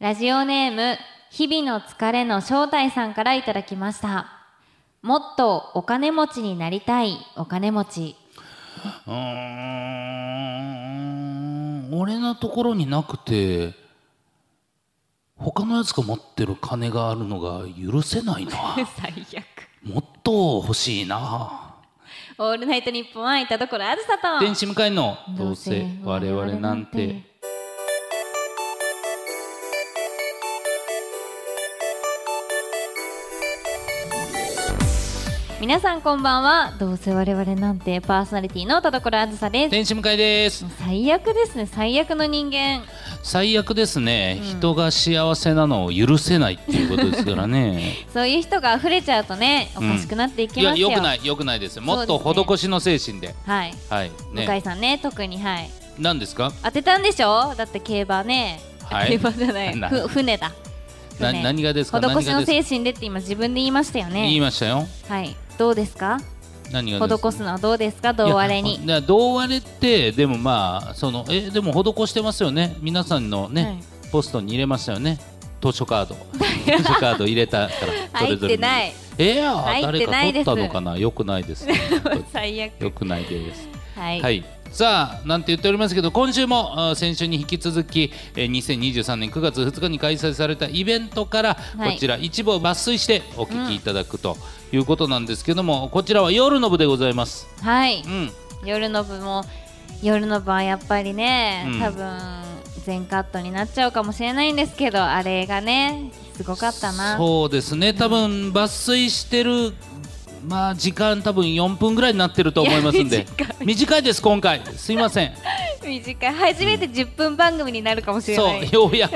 ラジオネーム日々の疲れの正体さんからいただきました。もっとお金持ちになりたいお金持ち。うーん俺のところになくて他のやつが持ってる金があるのが許せないな。最悪。もっと欲しいな。オールナイトニッポンはいたところあずさと。電子向かいのどうせ我々なんて皆さんこんばんは。どうせ我々なんてパーソナリティの田所あずさです。電子向かいです。最悪ですね。最悪の人間。最悪ですね、人が幸せなのを許せないっていうことですからね。そういう人が溢れちゃうとねおかしくなっていきますよ、よくないよくないです。もっと施しの精神で。はい、はい。向井ねさんね特にはい。何ですか？当てたんでしょ？だって競馬ね、はい。競馬じゃない。船だ。な船。何がですか？施しの精神でって今自分で言いましたよ言いねましたよ。はいどうですか？何がです？か施すのはどうですか？どうあれに。いやどうあれってでもまあそのえでも施してますよね。皆さんのね、はい。ポストに入れましたよね。図書カード。図書カード入れたから そ入れぞれに。ってないえー、誰か取ったのかな？よくないですね。最悪。よくないです。はい、はいさあなんて言っておりますけど今週もあ先週に引き続き、えー、2023年9月2日に開催されたイベントから、はい。こちら一部を抜粋してお聞きいただくということなんですけども、こちらは夜の部でございます。はい。うん。夜の部も夜の部はやっぱりね、うん。多分全カットになっちゃうかもしれないんですけどあれがねすごかったな。そうですね。多分抜粋してるまあ時間多分4分ぐらいになってると思いますんで。短い。です今回。すいません。短い。初めて10分番組になるかもしれそない、うようやく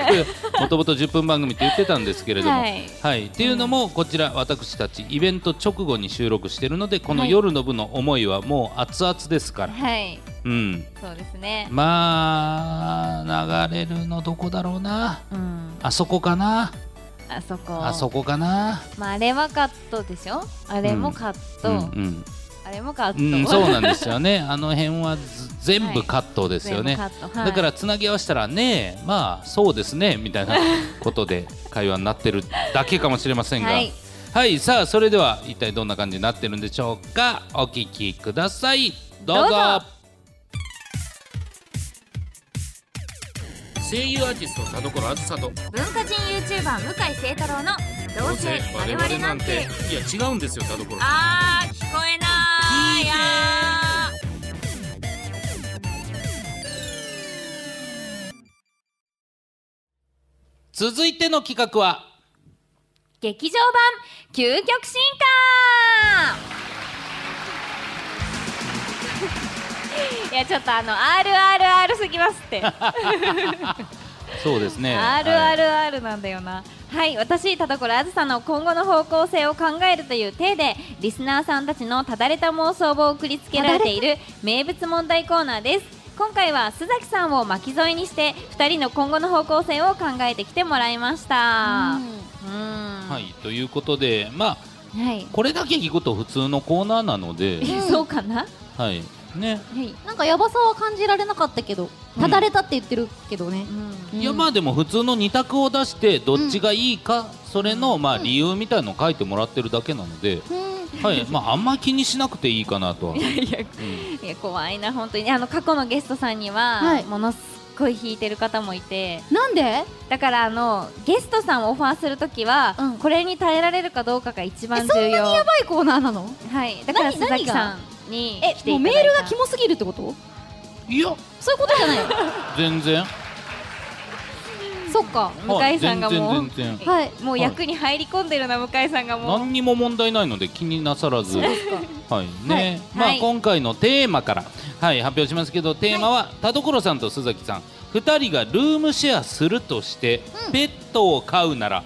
もともと10分番組って言ってたんですけれども。ははいい、っていうのもこちら私たちイベント直後に収録してるのでこのはい。夜の部の思いはもう熱々ですから、はい。うん。そうですね。まあ流れるのどこだろうな。うん。あそこかなあそこ。あそこかな。まあ、あれはカットでしょ？あれもカット、うんうんあれもカット、うん、そうなんですよね。あの辺はず全部カットですよね。全部カット。はい。だからつなぎ合わせたらね、まあそうですねみたいなことで会話になってるだけかもしれませんが、はい。はい、さあそれでは一体どんな感じになってるんでしょうか？お聞きください。どうぞ。声優アーティスト田所あずさと。文化人 YouTuber 向井聖太郎の「どうせ我々なんて。いや違うんですよ田所」あー聞こえない。あ続いての企画は。ー劇場版究極進化いやちょっとあの RRR すぎますって。そうですね。はい。RRR なんだよな。はい私田所あずさの今後の方向性を考えるという体でリスナーさんたちのただれた妄想を送りつけられている名物問題コーナーです。今回は須崎さんを巻き添えにして2人の今後の方向性を考えてきてもらいました。うん。はいということでまあはい、これだけ聞くと普通のコーナーなので、そうかな？はいね。はい、なんかヤバさは感じられなかったけど、ただれたって言ってるけどね。うん。いやまあでも普通の二択を出してどっちがいいか、それのまあ理由みたいのを書いてもらってるだけなので、はい。まああんま気にしなくていいかなとは、いやうん。いや怖いな本当に。あの過去のゲストさんには、はい。ものすごい弾いてる方もいて。なんで？だからあのゲストさんをオファーするときは、うん。これに耐えられるかどうかが一えそんなに番重要。ヤバいコーナーなの？はい。だから何須崎さんにえ来、てもいうただいた。メールがキモすぎるってこと？いや。そういうことじゃない。全然。そっか。向井さんがもう。はい全然全然。はい。もう役に入り込んでるな向井さんがもう。何にも問題ないので気になさらず。はい。ね、はい。まあ、はい。今回のテーマから、はい、発表しますけどテーマは、田所さんと須崎さん。2人がルームシェアするとして、ペットを飼うなら。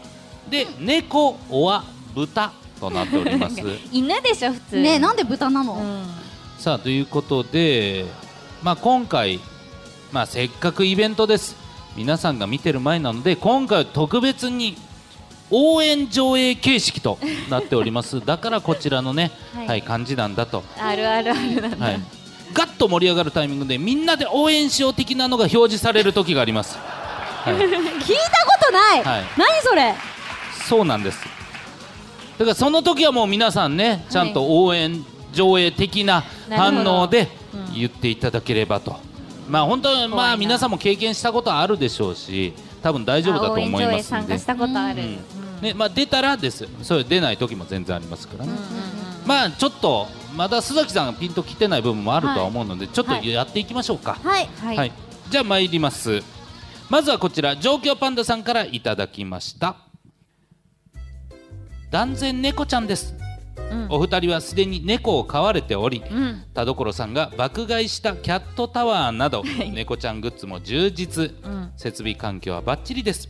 で、猫おわ豚となっております。犬でしょ普通。ねえなんで豚なの？うん。さあということで、まあ、今回、まあ、せっかくイベントです。皆さんが見てる前なので今回は特別に応援上映形式となっております。だからこちらのね、はい。はい感じなんだと、あるあるあるなんだ、はい、ガッと盛り上がるタイミングでみんなで応援しよう的なのが表示される時があります。はい、聞いたことない、はい。何それ？そうなんです。だからその時はもう皆さんねちゃんと応援上映的な反応で言っていただければと、まあ本当にまあ皆さんも経験したことあるでしょうし多分大丈夫だと思い応援上映ますんで。参加したことある、ううん。んねまあ、出たらです。それ出ない時も全然ありますからね、まあちょっとまだ須崎さんがピンときてない部分もあるとは思うので、ちょっとやっていきましょうか。はいはい、はい、じゃあ参ります。まずはこちら。状況パンダさんからいただきました断然猫ちゃんです、うん。お二人はすでに猫を飼われておりうん。田所さんが爆買いしたキャットタワーなど猫ちゃんグッズも充実。うん。設備環境はバッチリです。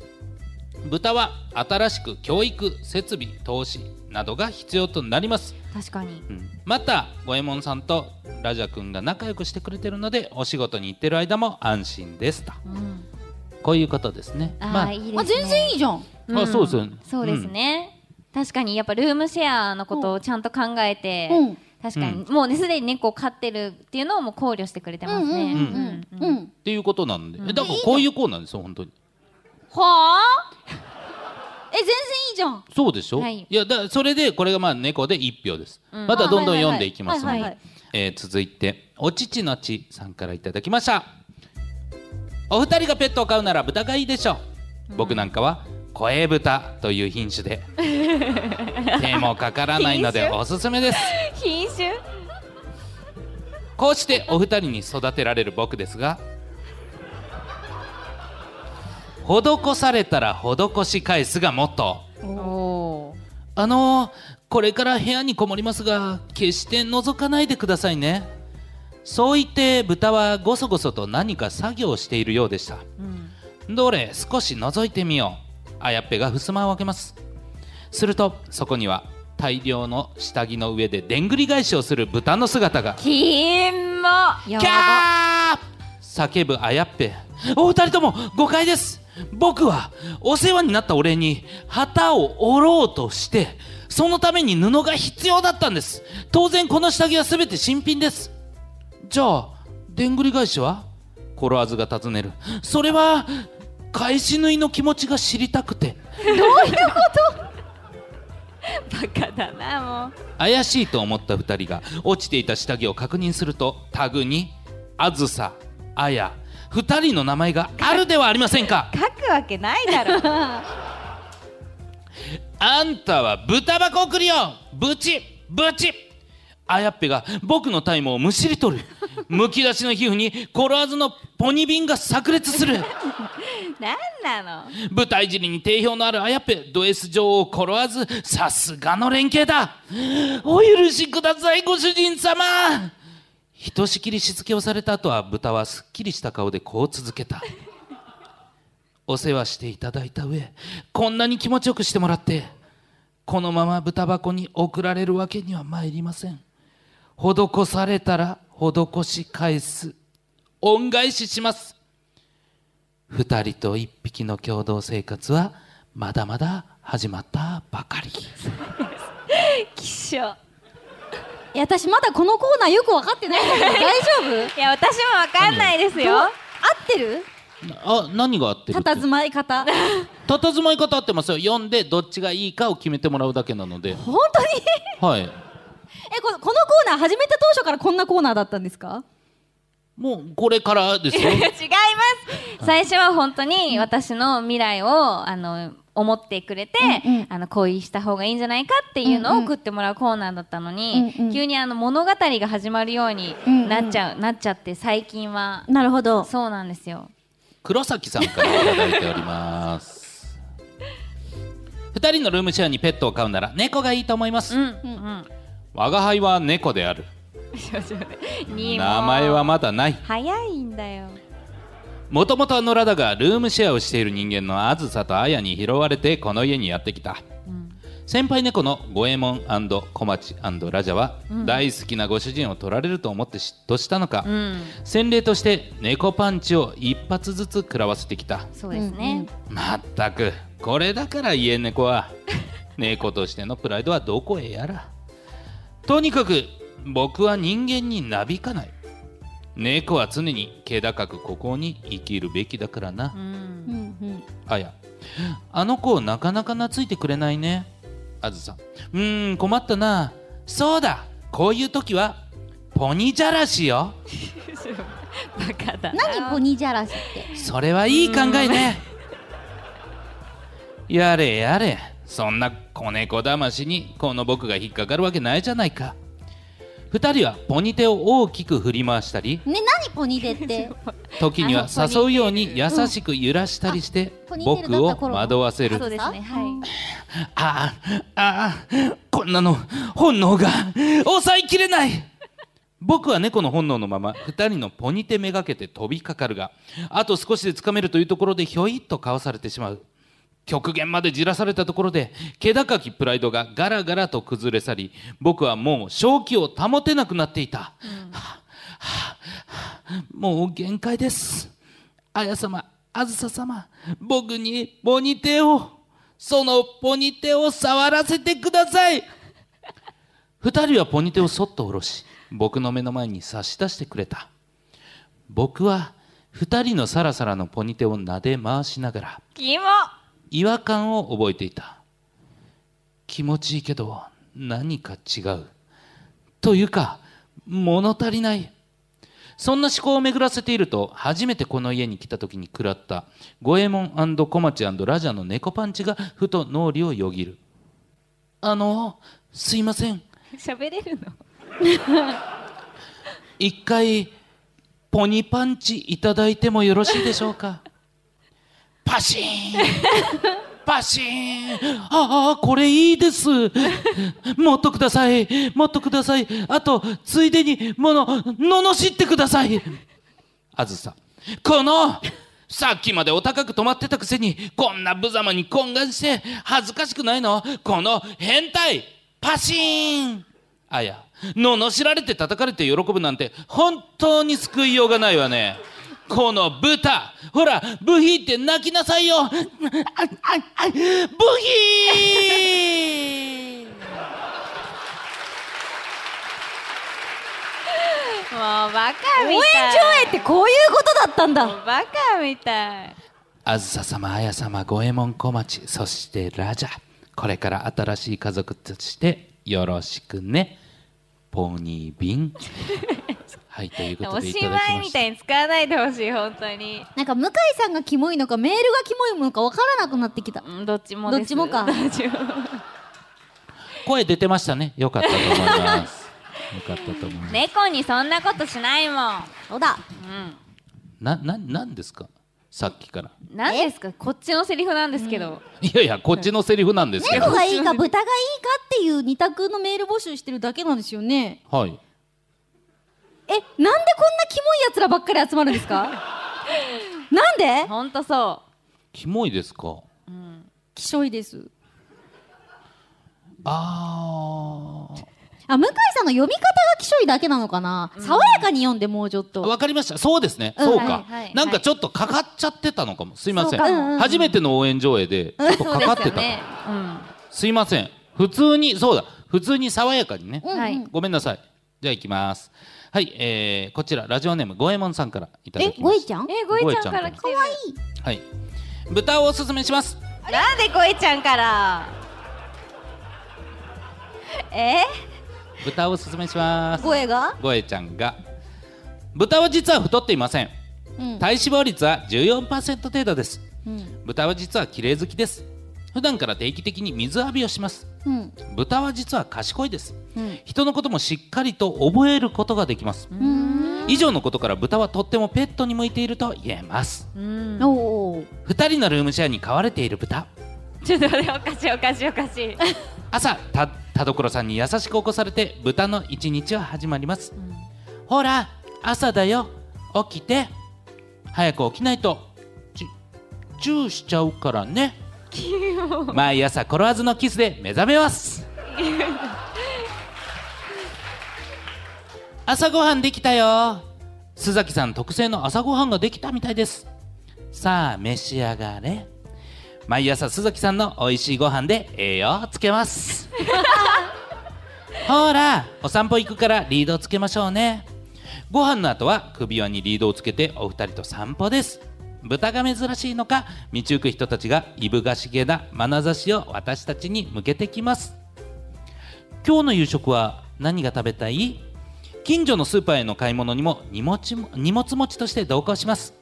豚は新しく教育設備投資などが必要となります。確かに。うん。また五右衛門さんとラジャ君が仲良くしてくれてるのでお仕事に行ってる間も安心ですとうん。こういうことですね。まあいいですね、まあ、全然いいじゃん。あそうですよね。そうですね、確かにやっぱルームシェアのことをちゃんと考えて、うん。確かに、もうねすでに猫を飼ってるっていうのをもう考慮してくれてますね、うんうんうんうん。うんうんっていうことなんで、うん。えだからこういうコーナーですよ本当に。はあ？え全然いいじゃん。そうでしょ、はい。やだそれでこれがまあ猫で1票です、うん。またどんどん読んでいきますのでえー続いておちちのちさんからいただきました。お二人がペットを飼うなら豚がいいでしょう、僕なんかは声豚という品種で 手もかからないので おすすめです。品種？こうしてお二人に育てられる僕ですが施されたら施し返すがモットー。おあのー、これから部屋にこもりますが決して覗かないでくださいね。そう言って豚はごそごそと何か作業をしているようでした。うん。どれ少し覗いてみよう。あやっぺが襖を開けますするとそこには大量の下着の上ででんぐり返しをする豚の姿が。キモやキャばー！叫ぶあやっぺ。お二人とも誤解です。僕はお世話になったお礼に旗を折ろうとしてそのために布が必要だったんです。当然この下着は全て新品です。じゃあでんぐり返しは？コロワーズが尋ねる。それは返し縫いの気持ちが知りたくてバカだなもう。怪しいと思った2人が落ちていた下着を確認するとタグに「あずさ」「あや」2人の名前があるではありませんか？書くわけないだろ。あんたは豚箱送りよ。ブチブチあやっぺが僕のタイムをむしり取る。むき出しの皮膚にコロワーズのポニビンが炸裂する。なんなの？舞台尻に定評のあるあやっぺド S 女王コロワーズさすがの連携だ。お許しくださいご主人様。ひとしきりしつけをされた後は豚はすっきりした顔でこう続けた。お世話していただいた上こんなに気持ちよくしてもらってこのまま豚箱に送られるわけには参りません施されたら施し返す。恩返しします。二人と一匹の共同生活はまだまだ始まったばかり。きっしょいや私まだこのコーナーよく分かってない。大丈夫？いや私もわかんないですよ。合ってる？あ何が合ってるって？佇まい方。佇まい方合ってますよ。読んでどっちがいいかを決めてもらうだけなので。本当に？はいえここのコーナー始めた当初からこんなコーナーだったんですか？もうこれからですよ。違います。最初は本当に私の未来をあの思ってくれて、うんうん。あの恋した方がいいんじゃないかっていうのを送ってもらうコーナーだったのに、うんうん。急にあの物語が始まるようになっちゃう、なっちゃって最近は。なるほど。そうなんですよ。黒崎さんからいただいております。二人のルームシェアにペットを飼うなら猫がいいと思います、うん。うん我が輩は猫である。名前はまだない。早いんだよ。もともとは野良だがルームシェアをしている人間のあずさとあやに拾われてこの家にやってきた、先輩猫の五右衛門小町ラジャは、大好きなご主人を取られると思って嫉妬したのか、うん。洗礼として猫パンチを一発ずつ食らわせてきた。そうですね、まったくこれだから家猫は。猫としてのプライドはどこへやらとにかく僕は人間になびかない。猫は常に気高くここに生きるべきだからな、うん。あや。あの子なかなか懐いてくれないね。あずさうーん困ったな。そうだ。こういう時はポニじゃらしよ。バカだ。な何ポニじゃらしって？それはいい考えね。やれやれそんな子猫だましにこの僕が引っかかるわけないじゃないか。二人はポニテを大きく振り回したりね何ポニテって？時には誘うように優しく揺らしたりして僕を惑わせる。そうですね。はい。ああああこんなの本能が抑えきれない。僕は猫の本能のまま二人のポニテめがけて飛びかかるがあと少しでつかめるというところでひょいっとかわされてしまう極限までじらされたところで気高きプライドがガラガラと崩れ去り僕はもう正気を保てなくなっていた、はあはあはあもう限界です。あや様あずさ様僕にポニテをそのポニテを触らせてください。二人はポニテをそっと下ろし僕の目の前に差し出してくれた。僕は二人のサラサラのポニテを撫で回しながらキモ違和感を覚えていた。気持ちいいけど何か違う。というか物足りない。そんな思考を巡らせていると初めてこの家に来た時に食らった五右衛門小町ラジャの猫パンチがふと脳裏をよぎる。あのすいません。喋れるの？一回ポニパンチいただいてもよろしいでしょうか？パシーン。パシーン。ああこれいいです。もっとください。もっとください。あとついでにもの罵ってください。あずさ。このさっきまでお高く止まってたくせにこんな無様に懇願して恥ずかしくないの？この変態。パシーン。あや罵られて叩かれて喜ぶなんて本当に救いようがないわね。この豚ほらブヒって泣きなさいよあああブヒもうバカ応援みたい上映ってこういうことだったんだバカみたいあずさ様、あや様、五右衛門小町、そしてラジャ。これから新しい家族としてよろしくね。ポニービン。はい、ということおでいたしまいみた。いに使わないでほしい本当になんか向井さんがキモいのかメールがキモいものか分からなくなってきたうんどっちもですどっちもか声出てましたね。よかったと思います。よかったと思います。猫にそんなことしないもんそうだうんな、な、なんですか？さっきから。何ですか？こっちのセリフなんですけど、いやいや、こっちのセリフなんですけど猫。がいいか 豚がいいかっていう二択のメール募集してるだけなんですよねはい。えなんでこんなキモいやつらばっかり集まるんですか？なんで？ほんとそキモいですか？きしょいです。ああ向井さんの読み方がきしょいだけなのかな、爽やかに読んでもうちょっー。と。わかりました。そうですね。うん。そうか。はいはい。なんかちょっとかかっちゃってたのかも。すいません。そうんうん。初めての応援上映で、ちょっとかかってた。ね。うん。すいません。普通にそうだ。普通に爽やかにね、うんうん。はい。ごめんなさいじゃあ行きます。はい、えー、こちらラジオネーム五右衛門さんからいただえきましごえちゃん？えごえちゃんから来てる。たはい。豚をおすすめします。なんでごえちゃんから？え？豚をおすすめします。ごえが？ごえちゃんが。豚は実は太っていません。うん。体脂肪率は14%程度です。うん。豚は実は綺麗好きです普段から定期的に水浴びをします。うん。豚は実は賢いです。うん。人のこともしっかりと覚えることができます。うん。以上のことから豚はとってもペットに向いていると言えます。うん。おお2人のルームシェアに飼われている豚。ちょっと待っておかしいおかしいおかしい 朝た田所さんに優しく起こされて豚の一日は始まります、ほら朝だよ。起きて。早く起きないと。チチューしちゃうからね毎朝コロワーズのキスで目覚めます。朝ごはんできたよ。須崎さん特製の朝ごはんができたみたいです。さあ召し上がれ。毎朝須崎さんの美味しいご飯で栄養をつけます。ほらお散歩行くからリードつけましょうね。ご飯の後は首輪にリードをつけてお二人と散歩です豚が珍しいのか道行く人たちがいぶがしげな眼差しを私たちに向けてきます。今日の夕食は何が食べたい？近所のスーパーへの買い物にも荷物も荷物持ちとして同行します。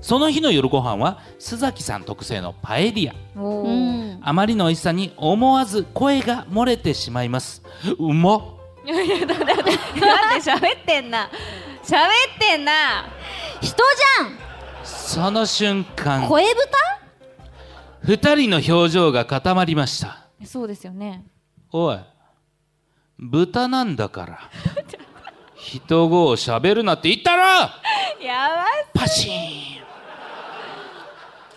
その日の夜ご飯は須崎さん特製のパエリア。あまりの美味しさに思わず声が漏れてしまいます。うまっ。なんで喋ってんな。喋ってんな。人その瞬間声豚？二人の表情が固まりました。そうですよね。おい豚なんだから。人語を喋るなって言ったろ！やばパシーン。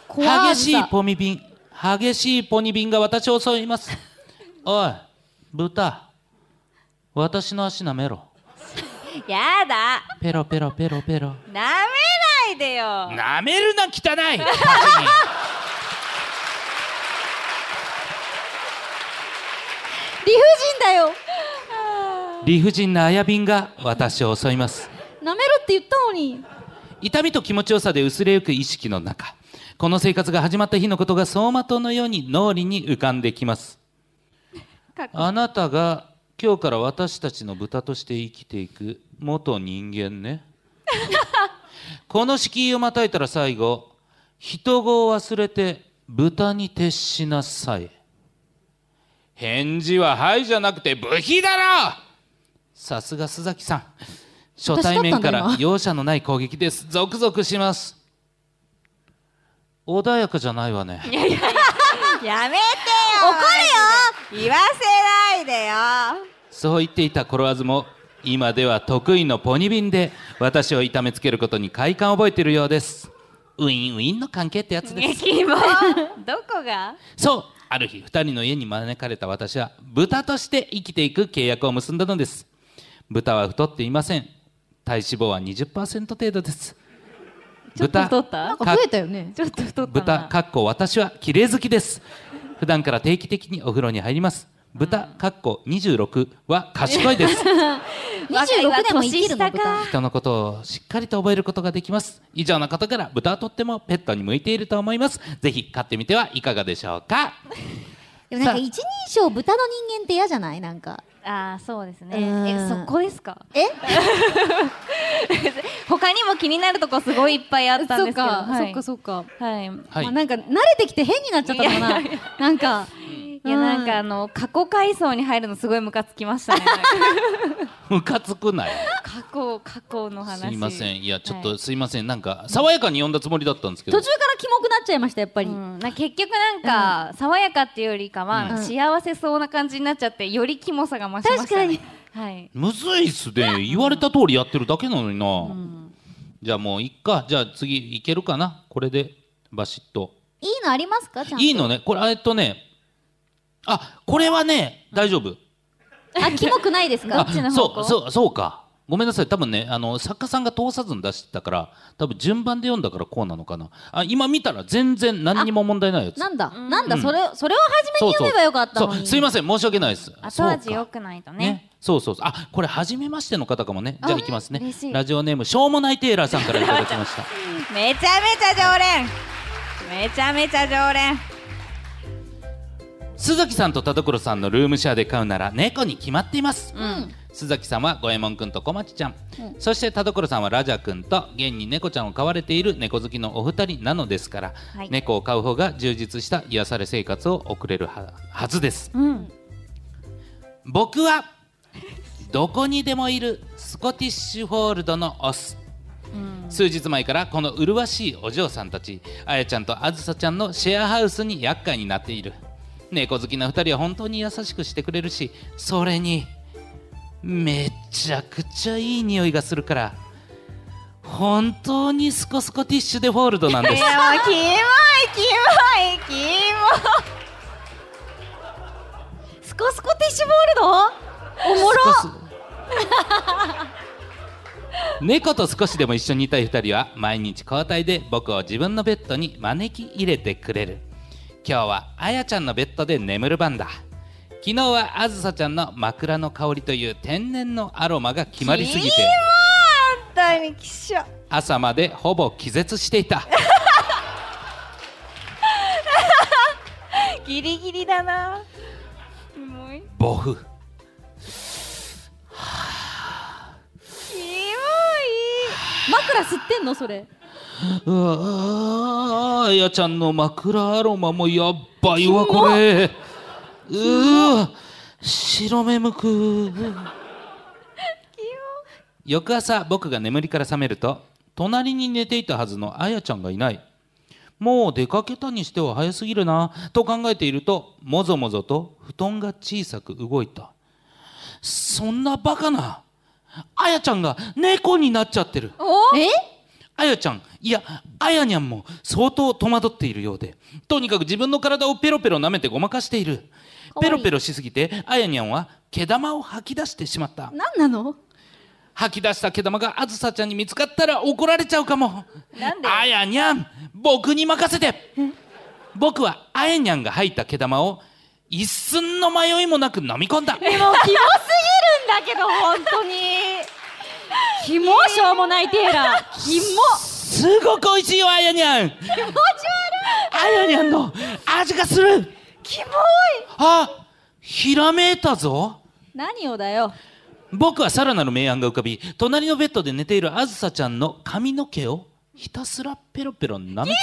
怖激しいポニビン激しいポニビンが私を襲います。おい豚。私の足舐めろ。いやだ。ペロペロペロペロ。舐めないでよ。舐めるな汚い。理不尽だよ。理不尽なあやびんが私を襲います。なめろって言ったのに。痛みと気持ちよさで薄れゆく意識の中この生活が始まった日のことが走馬灯のように脳裏に浮かんできます。あなたが今日から私たちの豚として生きていく元人間ね この敷居をまたいたら最後人語を忘れて豚に徹しなさい。返事は「はい」じゃなくて「部費だろ!」さすが須崎さん。初対面から容赦のない攻撃です。ゾクゾクします。穏やかじゃないわね。やめてよ。怒るよ。言わせないでよ。そう言っていたコロワズも今では得意のポニビンで私を痛めつけることに快感を覚えているようです。ウィンウィンの関係ってやつです。どこが？そうある日二人の家に招かれた私は豚として生きていく契約を結んだのです。豚は太っていません。体脂肪は20%程度です。ちょっと太った？なんか増えたよね。ちょっと太った豚なかっこ私は綺麗好きです。普段から定期的にお風呂に入ります豚かっこ26は賢いです。26でも生きるの豚。人のことをしっかりと覚えることができます。以上のことから豚はとってもペットに向いていると思います。ぜひ飼ってみてはいかがでしょうか。でもなんか一人称豚の人間って嫌じゃない？なんか。ああそうですね。うん。えそこですか？え？他にも気になるとこすごいいっぱいあったんですけど。そっか、はいそっかそっか。はい。はい。まあ、なんか慣れてきて変になっちゃったのかな。なんかいやなんかあの過去回想に入るのすごいムカつきましたね ムカつくない過去過去の話。すいません。いやちょっはとすいません。なんか爽やかに呼んだつもりだったんですけど。途中からキモくなっちゃいましたやっぱり、うん、な結局なんか、爽やかっていうよりかは、うん。幸せそうな感じになっちゃってよりキモさが増しました、ね、確はい、むずいっすね。言われた通りやってるだけなのにな、うん、じゃあもういっか。じゃあ次いけるかな？これでバシッと。いいのありますか？ちゃんと。いいのね。これえっとねあこれはね大丈夫。あキモくないですか？そうそうそうか。ごめんなさい。多分ねあの作家さんが通さずに出してたから多分順番で読んだからこうなのかな。あ今見たら全然何にも問題ないやつ。なんだ、うん。なんだ。それそれを初めに読めばよかったすいません。申し訳ないです。後味そうか良くないとね。ねそうそうそう。あこれ初めましての方かもね。じゃあいきますね。ラジオネームしょうもないテイラーさんからいただきました。めちゃめちゃ常連。めちゃめちゃ常連須崎さんと田所さんのルームシェアで飼うなら猫に決まっています、うん。須崎さんは五右衛門くんと小町ちゃん、うん。そして田所さんはラジャくんと現に猫ちゃんを飼われている猫好きのお二人なのですから、はい。猫を飼う方が充実した癒され生活を送れるははずです。うん。僕はどこにでもいるスコティッシュフォールドのオス。うん。数日前からこの麗しいお嬢さんたちあやちゃんとあずさちゃんのシェアハウスに厄介になっている猫好きな2人は本当に優しくしてくれるしそれにめちゃくちゃいい匂いがするから本当にスコスコティッシュでフォールドなんです。いやもうキモいキモいキスコスコティッシュボールド？おもろ。猫と少しでも一緒にいたい2人は毎日交代で僕を自分のベッドに招き入れてくれる今日はあやちゃんのベッドで眠る番だ。昨日はあずさちゃんの枕の香りという天然のアロマが決まりすぎてモ当にきっしょ。朝までほぼ気絶していた。ギリギリだな。もうい暴風キモい。枕吸ってんのそれああやちゃんの枕アロマもやっばいわこれうわ白目むく翌朝僕が眠りから覚めると隣に寝ていたはずのあやちゃんがいないもう出かけたにしては早すぎるなと考えているともぞもぞと布団が小さく動いたそんなバカなあやちゃんが猫になっちゃってるおえあやちゃんいやあやにゃんも相当戸惑っているようでとにかく自分の体をペロペロ舐めてごまかしている。ペロペロしすぎてあやにゃんは毛玉を吐き出してしまった。何なの？吐き出した毛玉があずさちゃんに見つかったら怒られちゃうかも。なんで？あやにゃん僕に任せて。僕はあやにゃんが吐いた毛玉を一寸の迷いもなく飲み込んだ。でもキモすぎるんだけど本当に キモしょうもないテーラー。キモすごく美味しいよあやにゃん気持ち悪い。あやにゃんの味がする。キモい。あひらめいたぞ。何をだよ。僕はさらなる明暗が浮かび隣のベッドで寝ているあずさちゃんの髪の毛をひたすらペロペロ舐め続けた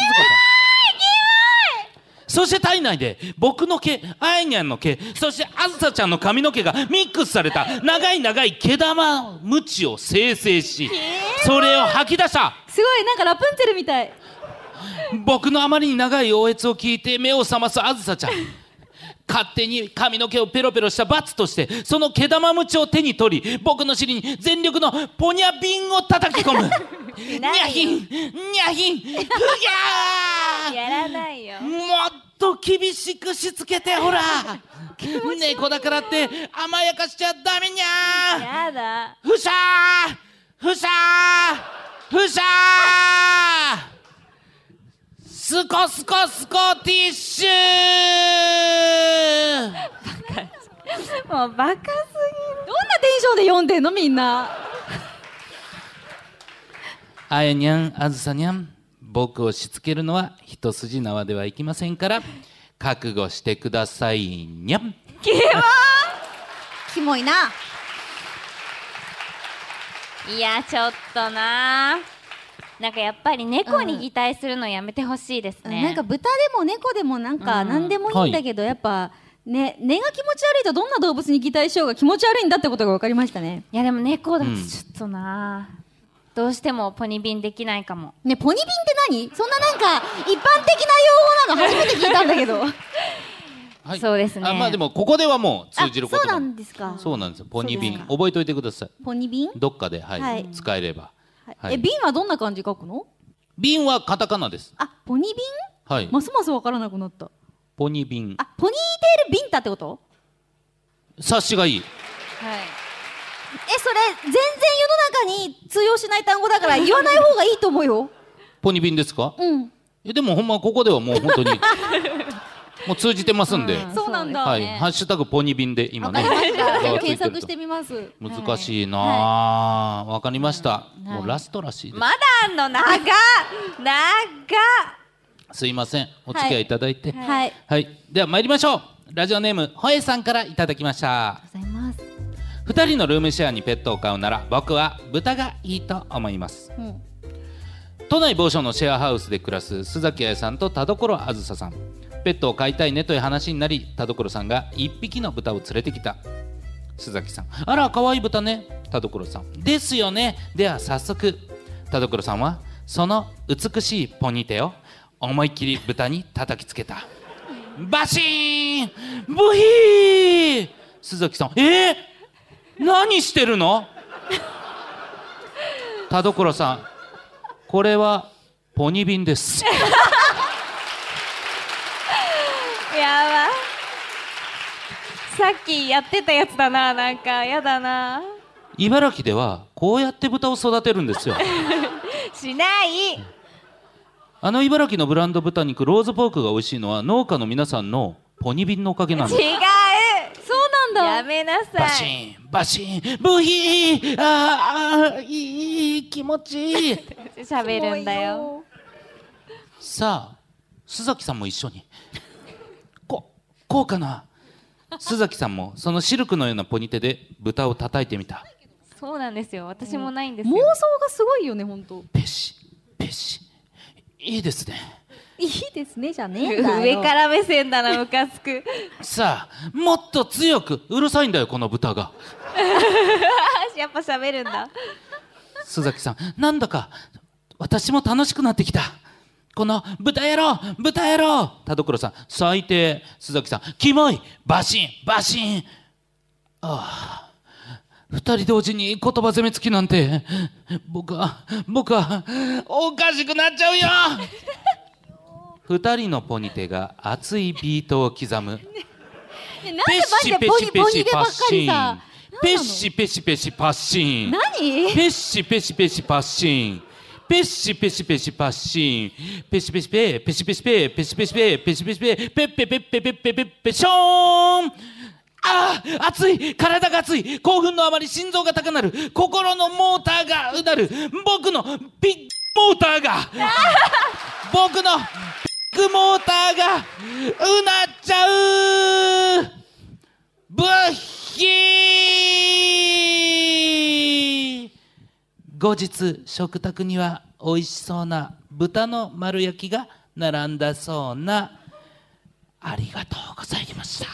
そして体内で僕の毛あやにゃんの毛そしてあずさちゃんの髪の毛がミックスされた長い長い毛玉ムチを生成しそれを吐き出した。すごいなんかラプンツェルみたい。僕のあまりに長い応悦を聞いて目を覚ますあずさちゃん。勝手に髪の毛をペロペロした罰としてその毛玉ムチを手に取り僕の尻に全力のポニャビンを叩き込む。にゃひんにゃひんふぎゃー厳しくしつけてほら。猫だからって甘やかしちゃダメにゃー。やだ。ふしゃー。ふしゃー。ふしゃー。スコスコスコティッシュもうバカすどんなテンションで読んでんのみんな。あやにゃんあずさにゃん僕をしつけるのは一筋縄ではいきませんから覚悟してくださいにゃん。ぎキキモいな。モいやちょっとな。なんかやっぱり猫に擬態するのやめてほしいですね、なんか豚でも猫でもなんかうん。何でもいいんだけど、やっぱね根が気持ち悪いとどんな動物に擬態しようが気持ち悪いんだってことが分かりましたね。いやでも猫だとうん。ちょっとな、どうしてもポニビンできないかも。ねポニビンって何？そんななんか一般的な用語なの？初めて聞いたんだけど。はい。そうですね。あまあでもここではもう通じることあそうなんですか。そうなんですよ。ポニビン。覚えておいてください。ポニビン、どっかではい、はい。使えれば。はい。はい。え瓶はどんな感じ書くの？瓶はカタカナです。あポニビン？はい。ますます分からなくなった。ポニビン。あポニーテールビンタってこと？察しがいい。はいえそれ全然世の中に通用しない単語だから言わない方がいいと思うよ。ポニビンですか？うん。えでもほんまここではもう本当に もう通じてますんで、うん。そうなんだ、はい、ハッシュタグポニビンで今ね。検索してみます。難しいなあわ、かりました、い。もうラストらしいです、まだあんの？長っ。長っ。すいません。お付き合いいただいて。はい、はい。では参りましょう。ラジオネームほえさんからいただきました。ございます2人のルームシェアにペットを飼うなら僕は豚がいいと思います。うん。都内某所のシェアハウスで暮らす須崎彩さんと田所あずささん。ペットを飼いたいねという話になり田所さんが1匹の豚を連れてきた。須崎さん。あら可愛い豚ね。田所さん。ですよね。では早速田所さんはその美しいポニテを思いっきり豚に叩きつけた。バシーン!ブヒー!須崎さん。えー、何してるの？田所さんこれはポニビンです。やば。さっきやってたやつだななんか。やだな。茨城ではこうやって豚を育てるんですよ。しない。あの茨城のブランド豚肉ローズポークが美味しいのは農家の皆さんのポニビンのおかげなんです違うそうなんだ？やめなバシさい。ーンバシーンブヒーあーあーいい気気持ち。いい喋るんだよ。さあ須崎さんも一緒に。ここうかな？須崎さんもそのシルクのようなポニテで豚を叩いてみた。そうなんですよ。私もないんです妄よ想がすごいよね本当ペシペシ。いいですねいいですねじゃね。えんだよ上から目線だなムカつく。さあもっと強くうるさいんだよこの豚が。やっぱ喋るんだ。須崎さんなんだか私も楽しくなってきた。この豚野郎豚野郎。田所さん最低須崎さんキモいバシンバシン。ああ二人同時に言葉攻めつきなんて僕は僕はおかしくなっちゃうよ 二人のポニテが熱いビートを刻む。えなんでマジでポニポニでばっかりさ。ペッシペシペシパッシン。何？ペッシペシペシパッシン。ペッシペシペシパッシン。ペシペシペペシペシペペシペシペペシペシペペッペペッペペッペペッペショーンああ熱い体が熱い興奮のあまり心臓が高鳴る心のモーターがうなる僕のビッグモーターが僕のビッグモー。ターがうなっちゃうブッヒー後日食卓には美味しそうな豚の丸焼きが並んだそうなありがとうございました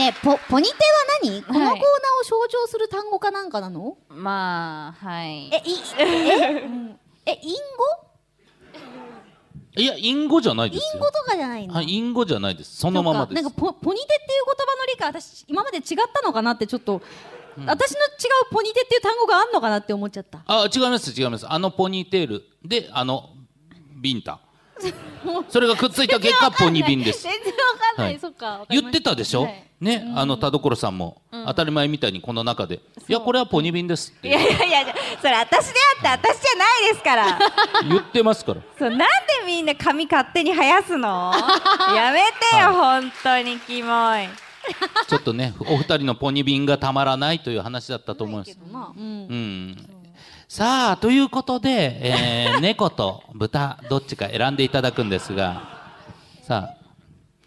ねえポポニテは何？このコーナーはいを象徴する単語かなんかなの？まあはい。えいえ、うん。え隠語？いや隠語じゃないですよ。隠語とかじゃないの、はい隠語じゃないです。そのままです。なんかポポニテっていう言葉の理解私今まで違ったのかなってちょっと、私の違うポニテっていう単語があんのかなって思っちゃった。あ違います違います。あのポニーテールであのビンタ それがくっついた結果ポニビンです。全然わかんない、はい。そっか言ってでしょ、はい。ね？あの田所さんも、当たり前みたいにこの中で「いやこれはポニビンです」って。いやいやいやそれ私であって私じゃないですから。言ってますから。そうなんでみんな髪勝手に生やすの？やめてよ、本当にキモい。ちょっとねお二人のポニビンがたまらないという話だったと思います。うんさあということで、えー 猫と豚どっちか選んでいただくんですがさ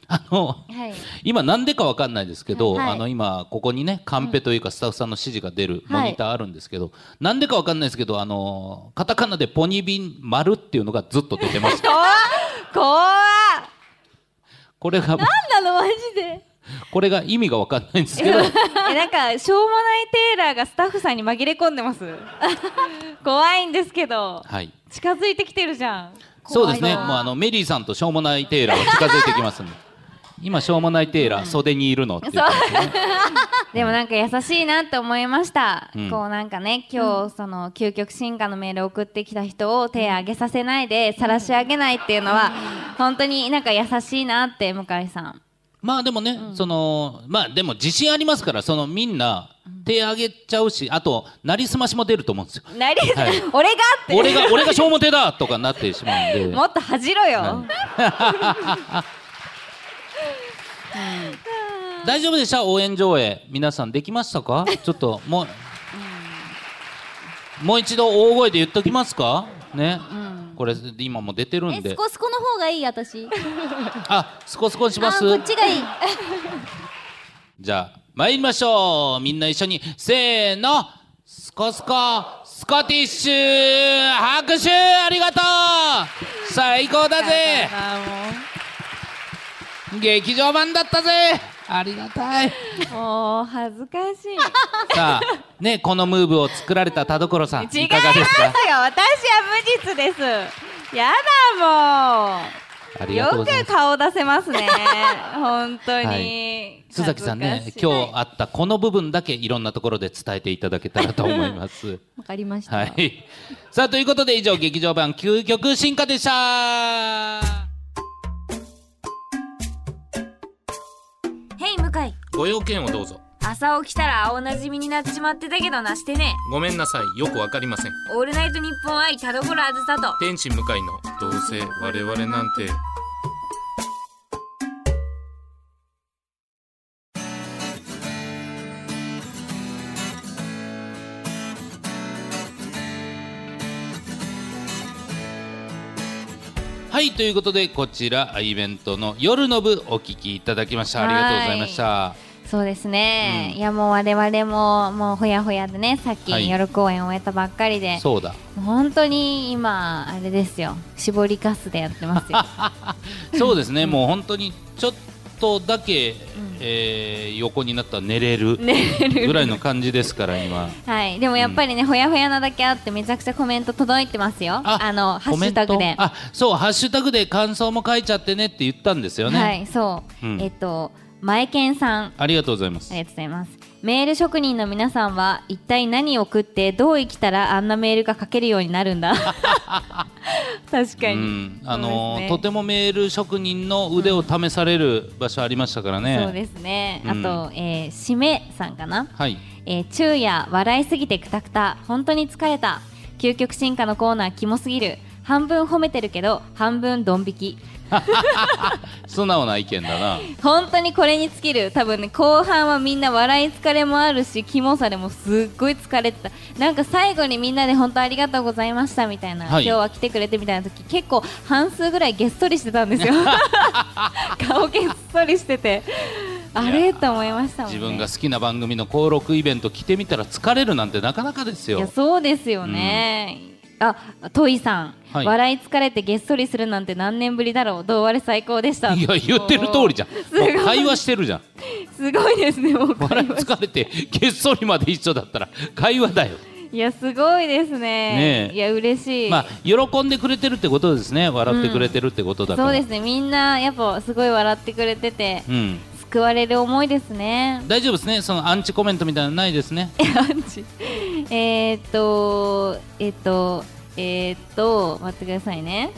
ああのはい。今なんでかわかんないですけど、はい。あの今ここにねカンペというかスタッフさんの指示が出るモニターあるんですけど、なんでかわかんないですけどあのカタカナでポニビン丸っていうのがずっと出てました 怖っ。怖っこれがなんなのマジでこれが意味がわかんないんですけど。えなんかしょうもないテーラーがスタッフさんに紛れ込んでます。怖いんですけど。はい。近づいてきてるじゃん。そうですね。もうあのメリーさんとしょうもないテーラーが近づいてきますんで。今しょうもないテーラー袖にいるのって言ってね。でもなんか優しいなって思いました、うん。こうなんかね今日その究極進化のメールを送ってきた人を手上げさせないで晒し上げないっていうのは本当になんか優しいなって向井さんまあでもね、そのまあでも自信ありますからそのみんな手上げちゃうしあとなりすましも出ると思うんですよ。なり、はい。俺がって。俺が俺がしょうもてだとかなってしまうんで。もっと恥じろよ、大丈夫でした？応援上映。皆さんできましたか？ちょっともう、もう一度大声で言っときますか？ね、これ今も出てるんで。えスコスコの方がいい私。あスコスコにしあます？こっちがいい。じゃあ参りましょう。みんな一緒に。せーの。スコスコスコティッシュ拍手ありがとう。最高だぜ。劇場版だったぜありがたい。もう恥ずかしい。さあねこのムーブを作られた田所さん違いいかがですか？ますよ私は無実です。やだもあうよく顔出せますね。本当に、はい。須崎さんね今日あったこの部分だけいろんなところで伝えていただけたらと思います。わかりました、はい。さあということで以上劇場版究極進化でしたご用件をどうぞ。朝起きたら青なじみになっちまってたけどなしてね。ごめんなさい。よくわかりません。オールナイトニッポン愛田所あずさと。天使向かいのどうせ我々なんてということでこちらイベントの夜の部お聞きいただきました。ありがとうございました。そうですね、うん。いやもう我々ももうほやほやでね。さっきはい。夜公演を終えたばっかりで、そうだ。本当に今あれですよ。絞りかすでやってますよ。そうですね、もう本当にちょっとだけ、えー横になったら寝れるぐらいの感じですから今。はい。でもやっぱりね、ほやほやなだけあってめちゃくちゃコメント届いてますよ。あのハッシュタグで。あそうハッシュタグで感想も書いちゃってねって言ったんですよね、はいそう、うん。えっと前健さん。ありがとうございます。ありがとうございます。メール職人の皆さんは一体何を食ってどう生きたらあんなメールが書けるようになるんだ？確かに、うん。あのね。とてもメール職人の腕を試される場所ありましたからね、そうですね、うん。あと、えー、しめさんかな、はい。えー、昼夜笑いすぎてくたくた。本当に疲れた。究極進化のコーナーキモすぎる。半分褒めてるけど半分ドン引き 素直な意見だな。本当にこれに尽きる多分ね後半はみんな笑い疲れもあるしキモさでもすっごい疲れてた。なんか最後にみんなで本当ありがとうございましたみたいな、はい。今日は来てくれてみたいな時結構半数ぐらいげっそりしてたんですよ。顔げっそりしてて。あれと思いましたもんね。自分が好きな番組の登録イベント来てみたら疲れるなんてなかなかですよ。そうですよね、あトイさん、はい。笑い疲れてげっそりするなんて何年ぶりだろう。同割れ最高でした。いや言ってる通りじゃん。会話してるじゃん。すごいですねもう笑い疲れてげっそりまで一緒だったら会話だよ。いやすごいですね。ねえ。いや嬉しい、まあ喜んでくれてるってことですね。笑ってくれてるってことだから、そうですね。みんなやっぱすごい笑ってくれてて。うん救われる思いですね。大丈夫ですね。そのアンチコメントみたいなのないですね。えーっとえーっとえーっと待ってくださいね。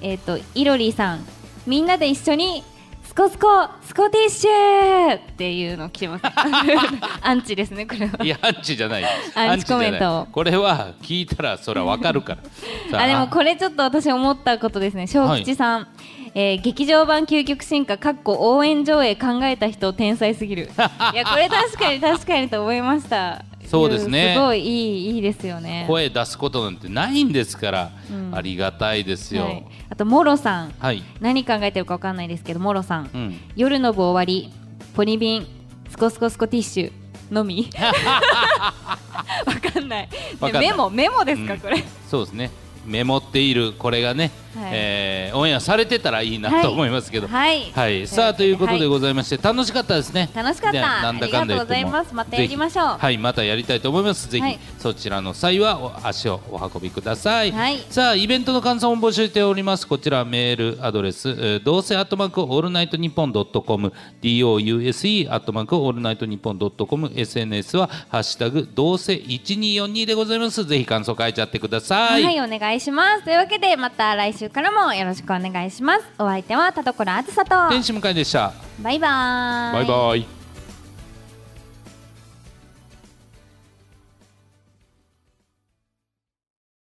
えーっといろりさん。みんなで一緒にスコスコスコティッシュっていうの来てますアンチですねこれは。いやアンチじゃない。アンチコメント。これは聞いたらそれはわかるから。さあでもこれちょっと私思ったことですね。小吉さん、えー劇場版究極進化かっこ応援上映考えた人天才すぎる。いやこれ確かに確かにと思いました。そうですね。すごいいいいいですよね。声出すことなんてないんですから、うん。ありがたいですよ。はい、あとモロさん。はい、何考えてるかわかんないですけどモロさん、うん、夜の部終わりポニビンスコスコスコティッシュのみ。わかんない。わかんない。メモメモですか、うん。これ。そうですね。メモっているこれがね、はい。えーオンエアされてたらいいなはいと思いますけど。はい。はい、さあということではございまして、楽しかったですね。楽しかった。でなんだかんだ言っても。ありがとうございまたやりましょう。はい。またやりたいと思います。ぜひ、はい。そちらの際はお足をお運びください、はい。さあイベントの感想も募集しております。こちらメールアドレス、えーどうせアットマークオールナイトニッポンドットコム DOUSE アットマークオールナイトニッポンドットコム SNS はハッシュタグどうせ1242でございます。ぜひ感想書いちゃってください、はい、お願いします。というわけで、また来週からもよろしくお願いします。お相手は田所あずさと。天使向井でしたバイバーイ。バイバイ